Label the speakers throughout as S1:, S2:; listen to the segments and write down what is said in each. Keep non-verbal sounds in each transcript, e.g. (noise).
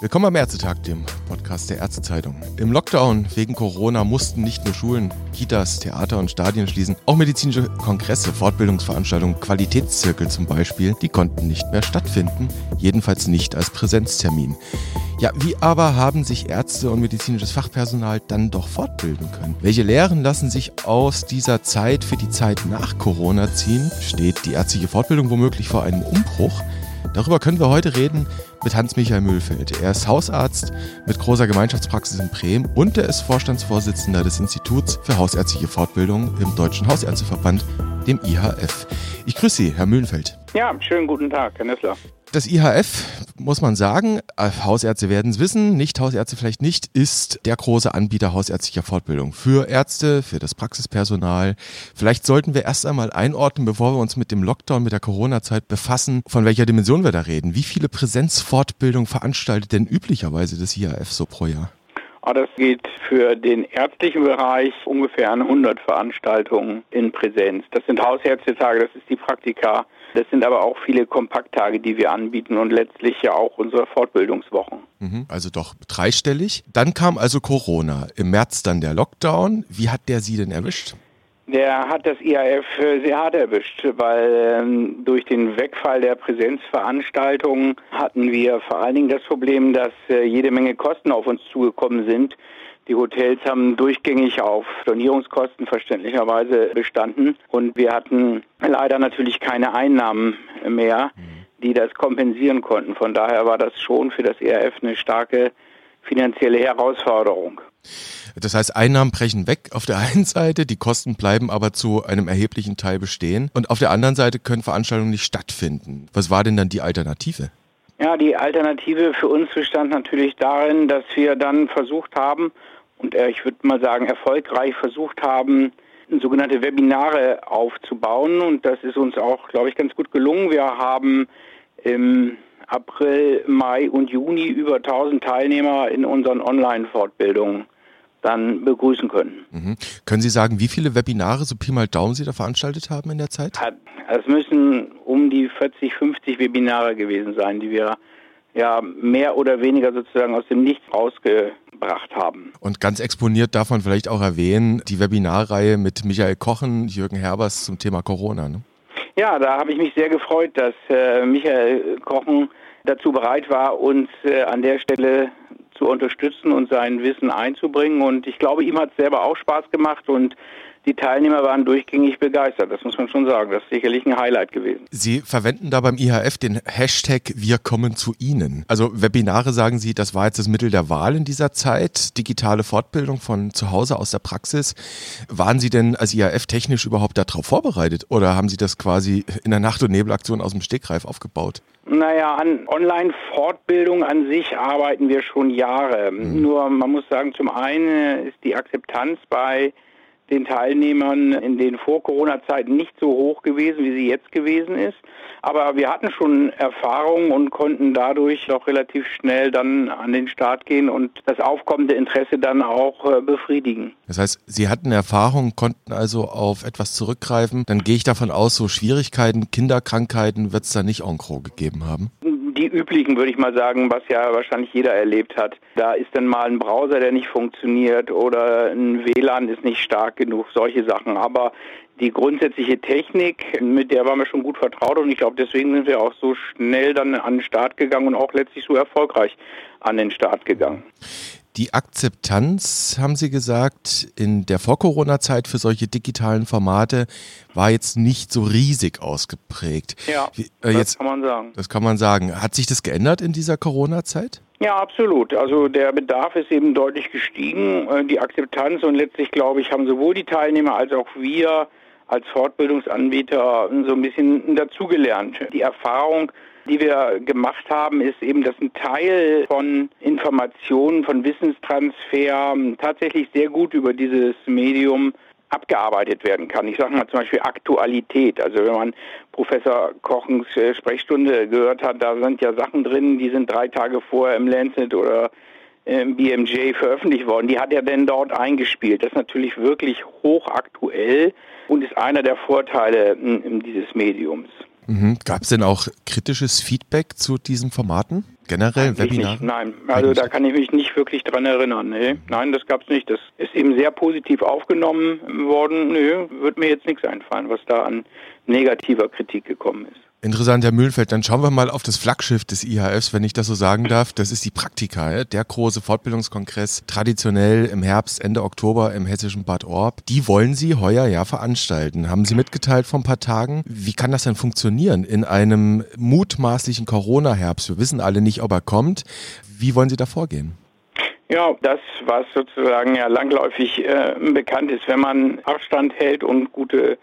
S1: Willkommen am Ärztetag, dem Podcast der Ärztezeitung. Im Lockdown wegen Corona mussten nicht nur Schulen, Kitas, Theater und Stadien schließen, auch medizinische Kongresse, Fortbildungsveranstaltungen, Qualitätszirkel zum Beispiel, die konnten nicht mehr stattfinden, jedenfalls nicht als Präsenztermin. Ja, wie aber haben sich Ärzte und medizinisches Fachpersonal dann doch fortbilden können? Welche Lehren lassen sich aus dieser Zeit für die Zeit nach Corona ziehen? Steht die ärztliche Fortbildung womöglich vor einem Umbruch? Darüber können wir heute reden mit Hans-Michael Mühlfeld. Er ist Hausarzt mit großer Gemeinschaftspraxis in Bremen und er ist Vorstandsvorsitzender des Instituts für Hausärztliche Fortbildung im Deutschen Hausärzteverband, dem IHF. Ich grüße Sie, Herr Mühlenfeld.
S2: Ja, schönen guten Tag, Herr Nessler.
S1: Das IHF, muss man sagen, äh, Hausärzte werden es wissen, nicht Hausärzte vielleicht nicht, ist der große Anbieter hausärztlicher Fortbildung für Ärzte, für das Praxispersonal. Vielleicht sollten wir erst einmal einordnen, bevor wir uns mit dem Lockdown, mit der Corona-Zeit befassen, von welcher Dimension wir da reden. Wie viele Präsenzfortbildungen veranstaltet denn üblicherweise das IHF so pro Jahr?
S2: Ah, das geht für den ärztlichen Bereich ungefähr an 100 Veranstaltungen in Präsenz. Das sind Hausärztetage, das ist die Praktika. Das sind aber auch viele Kompakttage, die wir anbieten und letztlich ja auch unsere Fortbildungswochen.
S1: Mhm, also doch dreistellig. Dann kam also Corona. Im März dann der Lockdown. Wie hat der Sie denn erwischt?
S2: Der hat das IAF äh, sehr hart erwischt, weil ähm, durch den Wegfall der Präsenzveranstaltungen hatten wir vor allen Dingen das Problem, dass äh, jede Menge Kosten auf uns zugekommen sind. Die Hotels haben durchgängig auf Stornierungskosten verständlicherweise bestanden und wir hatten leider natürlich keine Einnahmen mehr, die das kompensieren konnten. Von daher war das schon für das ERF eine starke finanzielle Herausforderung.
S1: Das heißt, Einnahmen brechen weg auf der einen Seite, die Kosten bleiben aber zu einem erheblichen Teil bestehen und auf der anderen Seite können Veranstaltungen nicht stattfinden. Was war denn dann die Alternative?
S2: Ja, die Alternative für uns bestand natürlich darin, dass wir dann versucht haben und äh, ich würde mal sagen erfolgreich versucht haben, sogenannte Webinare aufzubauen und das ist uns auch, glaube ich, ganz gut gelungen. Wir haben im April, Mai und Juni über 1000 Teilnehmer in unseren Online-Fortbildungen dann begrüßen können.
S1: Mhm. Können Sie sagen, wie viele Webinare, so Pi mal Daumen, Sie da veranstaltet haben in der Zeit?
S2: Es müssen um die 40, 50 Webinare gewesen sein, die wir ja mehr oder weniger sozusagen aus dem Nichts rausgebracht haben.
S1: Und ganz exponiert darf man vielleicht auch erwähnen, die Webinarreihe mit Michael Kochen, Jürgen Herbers zum Thema Corona. Ne?
S2: Ja, da habe ich mich sehr gefreut, dass äh, Michael Kochen dazu bereit war, uns äh, an der Stelle zu unterstützen und sein Wissen einzubringen. Und ich glaube, ihm hat es selber auch Spaß gemacht und die Teilnehmer waren durchgängig begeistert. Das muss man schon sagen. Das ist sicherlich ein Highlight gewesen.
S1: Sie verwenden da beim IHF den Hashtag Wir kommen zu Ihnen. Also Webinare, sagen Sie, das war jetzt das Mittel der Wahl in dieser Zeit. Digitale Fortbildung von zu Hause aus der Praxis. Waren Sie denn als IHF technisch überhaupt darauf vorbereitet oder haben Sie das quasi in der Nacht- und Nebelaktion aus dem Stegreif aufgebaut?
S2: Naja, an Online-Fortbildung an sich arbeiten wir schon Jahre. Mhm. Nur man muss sagen, zum einen ist die Akzeptanz bei den Teilnehmern in den Vor-Corona-Zeiten nicht so hoch gewesen, wie sie jetzt gewesen ist. Aber wir hatten schon Erfahrung und konnten dadurch auch relativ schnell dann an den Start gehen und das aufkommende Interesse dann auch äh, befriedigen.
S1: Das heißt, Sie hatten Erfahrung, konnten also auf etwas zurückgreifen. Dann gehe ich davon aus, so Schwierigkeiten, Kinderkrankheiten wird es da nicht en gros gegeben haben
S2: die üblichen, würde ich mal sagen, was ja wahrscheinlich jeder erlebt hat. Da ist dann mal ein Browser, der nicht funktioniert oder ein WLAN ist nicht stark genug, solche Sachen. Aber die grundsätzliche Technik, mit der waren wir schon gut vertraut und ich glaube, deswegen sind wir auch so schnell dann an den Start gegangen und auch letztlich so erfolgreich an den Start gegangen.
S1: Die Akzeptanz, haben Sie gesagt, in der Vor-Corona-Zeit für solche digitalen Formate war jetzt nicht so riesig ausgeprägt.
S2: Ja, Wie, äh, das jetzt, kann man sagen.
S1: Das kann man sagen. Hat sich das geändert in dieser Corona-Zeit?
S2: Ja, absolut. Also der Bedarf ist eben deutlich gestiegen, äh, die Akzeptanz und letztlich, glaube ich, haben sowohl die Teilnehmer als auch wir als Fortbildungsanbieter so ein bisschen dazugelernt. Die Erfahrung, die wir gemacht haben, ist eben, dass ein Teil von Informationen, von Wissenstransfer tatsächlich sehr gut über dieses Medium abgearbeitet werden kann. Ich sage mal zum Beispiel Aktualität. Also wenn man Professor Kochens äh, Sprechstunde gehört hat, da sind ja Sachen drin, die sind drei Tage vorher im Lancet oder BMJ veröffentlicht worden. Die hat er denn dort eingespielt. Das ist natürlich wirklich hochaktuell und ist einer der Vorteile dieses Mediums.
S1: Mhm. Gab es denn auch kritisches Feedback zu diesen Formaten? Generell
S2: Eigentlich? Nicht, nein, also da kann ich mich nicht wirklich dran erinnern. Nee. Nein, das gab es nicht. Das ist eben sehr positiv aufgenommen worden. Nö, wird mir jetzt nichts einfallen, was da an negativer Kritik gekommen ist.
S1: Interessant, Herr Mühlenfeld. Dann schauen wir mal auf das Flaggschiff des IHFs, wenn ich das so sagen darf. Das ist die Praktika, der große Fortbildungskongress, traditionell im Herbst, Ende Oktober im hessischen Bad Orb. Die wollen Sie heuer ja veranstalten. Haben Sie mitgeteilt vor ein paar Tagen. Wie kann das denn funktionieren in einem mutmaßlichen Corona-Herbst? Wir wissen alle nicht, ob er kommt. Wie wollen Sie da vorgehen?
S2: Ja, das, was sozusagen ja langläufig äh, bekannt ist, wenn man Abstand hält und gute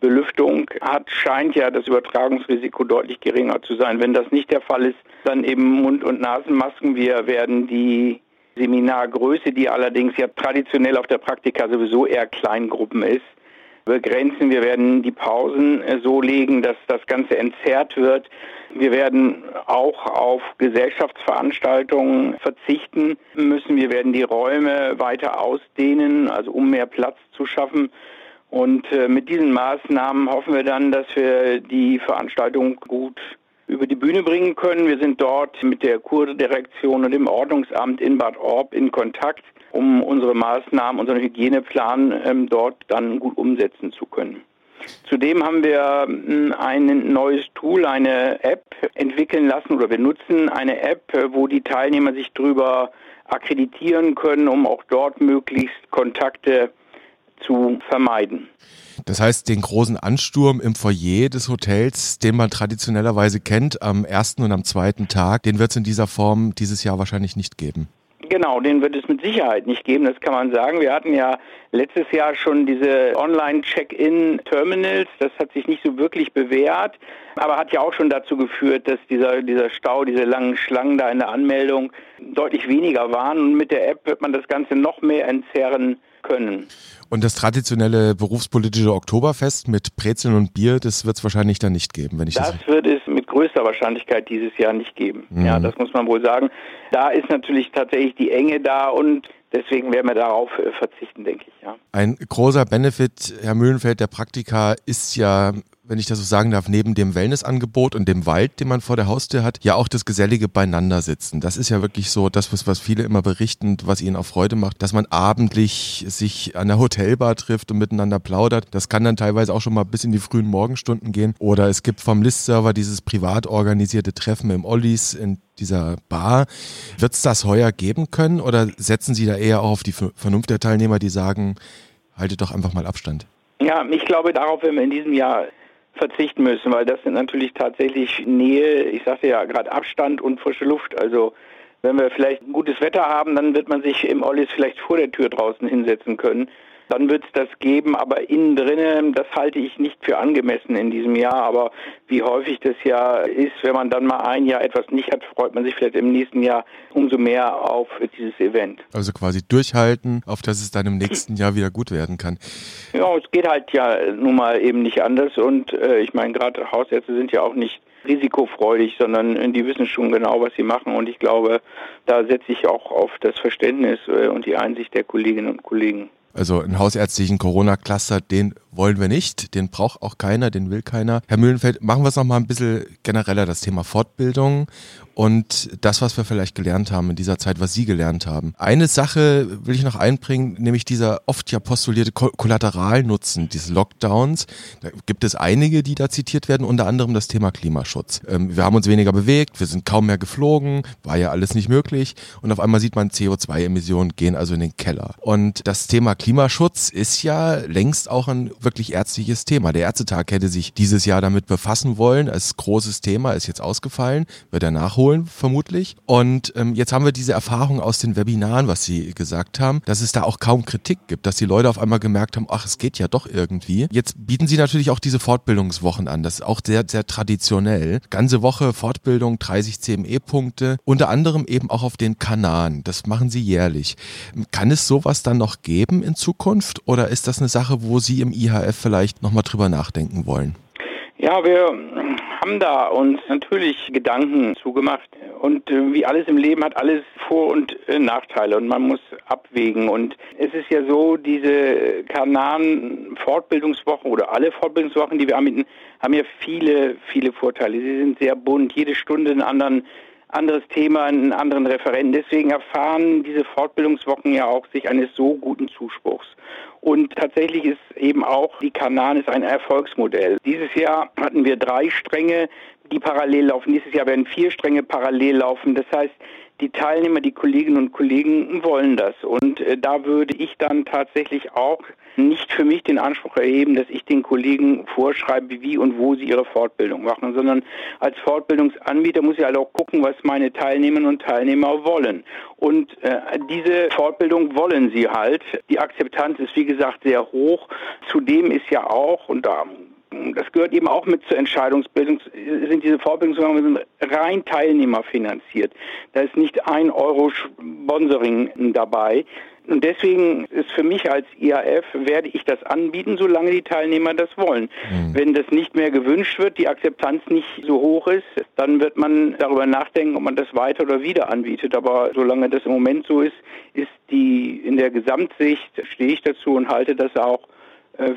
S2: Belüftung hat, scheint ja das Übertragungsrisiko deutlich geringer zu sein. Wenn das nicht der Fall ist, dann eben Mund- und Nasenmasken. Wir werden die Seminargröße, die allerdings ja traditionell auf der Praktika sowieso eher Kleingruppen ist, begrenzen. Wir werden die Pausen äh, so legen, dass das Ganze entzerrt wird. Wir werden auch auf Gesellschaftsveranstaltungen verzichten müssen. Wir werden die Räume weiter ausdehnen, also um mehr Platz zu schaffen. Und äh, mit diesen Maßnahmen hoffen wir dann, dass wir die Veranstaltung gut über die Bühne bringen können. Wir sind dort mit der Kurdirektion und dem Ordnungsamt in Bad Orb in Kontakt, um unsere Maßnahmen, unseren Hygieneplan ähm, dort dann gut umsetzen zu können. Zudem haben wir hm, ein neues Tool, eine App entwickeln lassen oder wir nutzen eine App, äh, wo die Teilnehmer sich drüber akkreditieren können, um auch dort möglichst Kontakte zu vermeiden.
S1: Das heißt, den großen Ansturm im Foyer des Hotels, den man traditionellerweise kennt, am ersten und am zweiten Tag, den wird es in dieser Form dieses Jahr wahrscheinlich nicht geben.
S2: Genau, den wird es mit Sicherheit nicht geben, das kann man sagen. Wir hatten ja letztes Jahr schon diese Online-Check-In-Terminals. Das hat sich nicht so wirklich bewährt, aber hat ja auch schon dazu geführt, dass dieser, dieser Stau, diese langen Schlangen da in der Anmeldung deutlich weniger waren. Und mit der App wird man das Ganze noch mehr entzerren können.
S1: Und das traditionelle berufspolitische Oktoberfest mit Brezeln und Bier, das wird es wahrscheinlich dann nicht geben, wenn ich
S2: das. Das wird es mit größter Wahrscheinlichkeit dieses Jahr nicht geben. Mhm. Ja, das muss man wohl sagen. Da ist natürlich tatsächlich die Enge da und Deswegen werden wir darauf äh, verzichten, denke ich. Ja.
S1: Ein großer Benefit, Herr Mühlenfeld, der Praktika ist ja wenn ich das so sagen darf, neben dem Wellnessangebot und dem Wald, den man vor der Haustür hat, ja auch das gesellige Beieinandersitzen. Das ist ja wirklich so das, was, viele immer berichten, was ihnen auch Freude macht, dass man abendlich sich an der Hotelbar trifft und miteinander plaudert. Das kann dann teilweise auch schon mal bis in die frühen Morgenstunden gehen. Oder es gibt vom Listserver dieses privat organisierte Treffen im Ollis in dieser Bar. Wird es das heuer geben können oder setzen Sie da eher auf die Vernunft der Teilnehmer, die sagen, haltet doch einfach mal Abstand?
S2: Ja, ich glaube, darauf werden wir in diesem Jahr verzichten müssen, weil das sind natürlich tatsächlich Nähe, ich sagte ja gerade Abstand und frische Luft. Also wenn wir vielleicht gutes Wetter haben, dann wird man sich im Ollis vielleicht vor der Tür draußen hinsetzen können dann wird es das geben, aber innen drinnen, das halte ich nicht für angemessen in diesem Jahr. Aber wie häufig das ja ist, wenn man dann mal ein Jahr etwas nicht hat, freut man sich vielleicht im nächsten Jahr umso mehr auf dieses Event.
S1: Also quasi durchhalten, auf dass es dann im nächsten Jahr wieder gut werden kann.
S2: Ja, es geht halt ja nun mal eben nicht anders. Und äh, ich meine, gerade Hausärzte sind ja auch nicht risikofreudig, sondern die wissen schon genau, was sie machen. Und ich glaube, da setze ich auch auf das Verständnis äh, und die Einsicht der Kolleginnen und Kollegen.
S1: Also einen hausärztlichen Corona-Cluster, den wollen wir nicht, den braucht auch keiner, den will keiner. Herr Mühlenfeld, machen wir es nochmal ein bisschen genereller, das Thema Fortbildung und das, was wir vielleicht gelernt haben in dieser Zeit, was Sie gelernt haben. Eine Sache will ich noch einbringen, nämlich dieser oft ja postulierte Kollateralnutzen dieses Lockdowns. Da gibt es einige, die da zitiert werden, unter anderem das Thema Klimaschutz. Ähm, wir haben uns weniger bewegt, wir sind kaum mehr geflogen, war ja alles nicht möglich und auf einmal sieht man CO2-Emissionen gehen also in den Keller. Und das Thema Klimaschutz ist ja längst auch ein wirklich ärztliches Thema. Der Ärztetag hätte sich dieses Jahr damit befassen wollen, als großes Thema, ist jetzt ausgefallen, wird er nachholen holen, vermutlich. Und ähm, jetzt haben wir diese Erfahrung aus den Webinaren, was Sie gesagt haben, dass es da auch kaum Kritik gibt, dass die Leute auf einmal gemerkt haben, ach, es geht ja doch irgendwie. Jetzt bieten Sie natürlich auch diese Fortbildungswochen an. Das ist auch sehr, sehr traditionell. Ganze Woche Fortbildung, 30 CME-Punkte, unter anderem eben auch auf den Kanaren. Das machen Sie jährlich. Kann es sowas dann noch geben in Zukunft oder ist das eine Sache, wo Sie im IHF vielleicht nochmal drüber nachdenken wollen?
S2: Ja, wir haben da uns natürlich Gedanken zugemacht Und äh, wie alles im Leben hat alles Vor- und äh, Nachteile und man muss abwägen. Und es ist ja so, diese Kanan-Fortbildungswochen oder alle Fortbildungswochen, die wir anbieten, haben ja viele, viele Vorteile. Sie sind sehr bunt, jede Stunde einen anderen anderes Thema, einen anderen Referenten. Deswegen erfahren diese Fortbildungswochen ja auch sich eines so guten Zuspruchs. Und tatsächlich ist eben auch die Kananis ein Erfolgsmodell. Dieses Jahr hatten wir drei Stränge, die parallel laufen. Nächstes Jahr werden vier Stränge parallel laufen. Das heißt, die Teilnehmer, die Kolleginnen und Kollegen wollen das. Und äh, da würde ich dann tatsächlich auch nicht für mich den Anspruch erheben, dass ich den Kollegen vorschreibe, wie und wo sie ihre Fortbildung machen, sondern als Fortbildungsanbieter muss ich halt auch gucken, was meine Teilnehmerinnen und Teilnehmer wollen. Und äh, diese Fortbildung wollen sie halt. Die Akzeptanz ist, wie gesagt, sehr hoch. Zudem ist ja auch, und da das gehört eben auch mit zur Entscheidungsbildung, sind diese Vorbildungsprogramme rein teilnehmerfinanziert. Da ist nicht ein Euro Sponsoring dabei. Und deswegen ist für mich als IAF, werde ich das anbieten, solange die Teilnehmer das wollen. Mhm. Wenn das nicht mehr gewünscht wird, die Akzeptanz nicht so hoch ist, dann wird man darüber nachdenken, ob man das weiter oder wieder anbietet. Aber solange das im Moment so ist, ist die in der Gesamtsicht, stehe ich dazu und halte das auch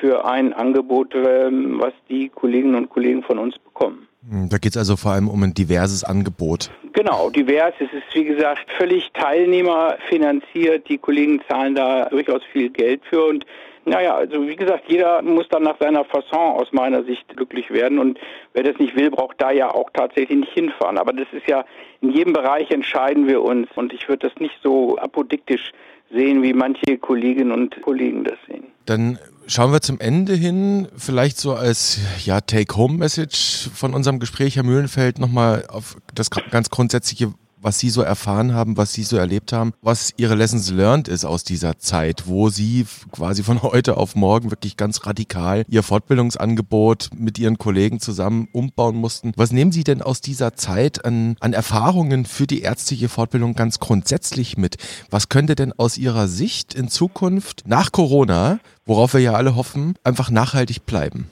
S2: für ein Angebot, ähm, was die Kolleginnen und Kollegen von uns bekommen.
S1: Hm, da geht es also vor allem um ein diverses Angebot.
S2: Genau, divers. Es ist wie gesagt völlig teilnehmerfinanziert. Die Kollegen zahlen da durchaus viel Geld für und naja, also wie gesagt, jeder muss dann nach seiner Fasson aus meiner Sicht glücklich werden und wer das nicht will, braucht da ja auch tatsächlich nicht hinfahren. Aber das ist ja, in jedem Bereich entscheiden wir uns und ich würde das nicht so apodiktisch sehen, wie manche Kolleginnen und Kollegen das sehen.
S1: Dann schauen wir zum Ende hin, vielleicht so als ja, Take-Home-Message von unserem Gespräch, Herr Mühlenfeld, nochmal auf das ganz grundsätzliche was Sie so erfahren haben, was Sie so erlebt haben, was Ihre Lessons learned ist aus dieser Zeit, wo Sie quasi von (laughs) heute auf morgen wirklich ganz radikal Ihr Fortbildungsangebot mit Ihren Kollegen zusammen umbauen mussten. Was nehmen Sie denn aus dieser Zeit an, an Erfahrungen für die ärztliche Fortbildung ganz grundsätzlich mit? Was könnte denn aus Ihrer Sicht in Zukunft nach Corona, worauf wir ja alle hoffen, einfach nachhaltig bleiben?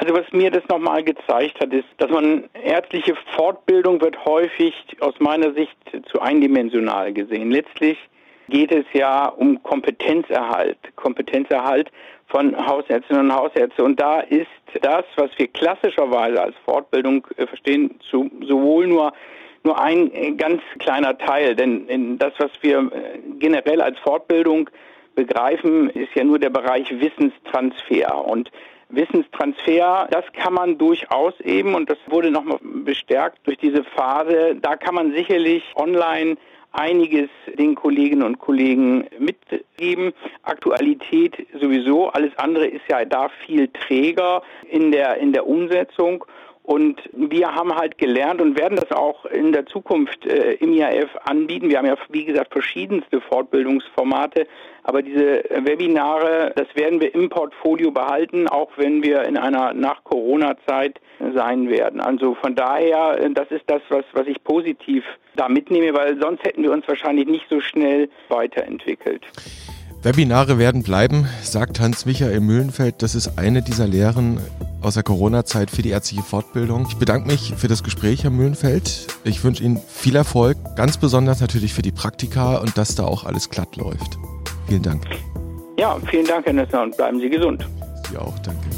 S2: Also was mir das nochmal gezeigt hat, ist, dass man ärztliche Fortbildung wird häufig aus meiner Sicht zu eindimensional gesehen. Letztlich geht es ja um Kompetenzerhalt, Kompetenzerhalt von Hausärztinnen und Hausärzten. Und da ist das, was wir klassischerweise als Fortbildung äh, verstehen, zu, sowohl nur nur ein äh, ganz kleiner Teil, denn das, was wir äh, generell als Fortbildung begreifen, ist ja nur der Bereich Wissenstransfer. Und Wissenstransfer, das kann man durchaus eben, und das wurde nochmal bestärkt durch diese Phase, da kann man sicherlich online einiges den Kolleginnen und Kollegen mitgeben. Aktualität sowieso, alles andere ist ja da viel träger in der, in der Umsetzung. Und wir haben halt gelernt und werden das auch in der Zukunft äh, im IAF anbieten. Wir haben ja, wie gesagt, verschiedenste Fortbildungsformate. Aber diese Webinare, das werden wir im Portfolio behalten, auch wenn wir in einer Nach-Corona-Zeit sein werden. Also von daher, äh, das ist das, was, was ich positiv da mitnehme, weil sonst hätten wir uns wahrscheinlich nicht so schnell weiterentwickelt.
S1: Webinare werden bleiben, sagt Hans-Michael Mühlenfeld. Das ist eine dieser Lehren aus der Corona-Zeit für die ärztliche Fortbildung. Ich bedanke mich für das Gespräch, Herr Mühlenfeld. Ich wünsche Ihnen viel Erfolg, ganz besonders natürlich für die Praktika und dass da auch alles glatt läuft. Vielen Dank.
S2: Ja, vielen Dank, Herr Nessner, und bleiben Sie gesund.
S1: Sie auch, danke.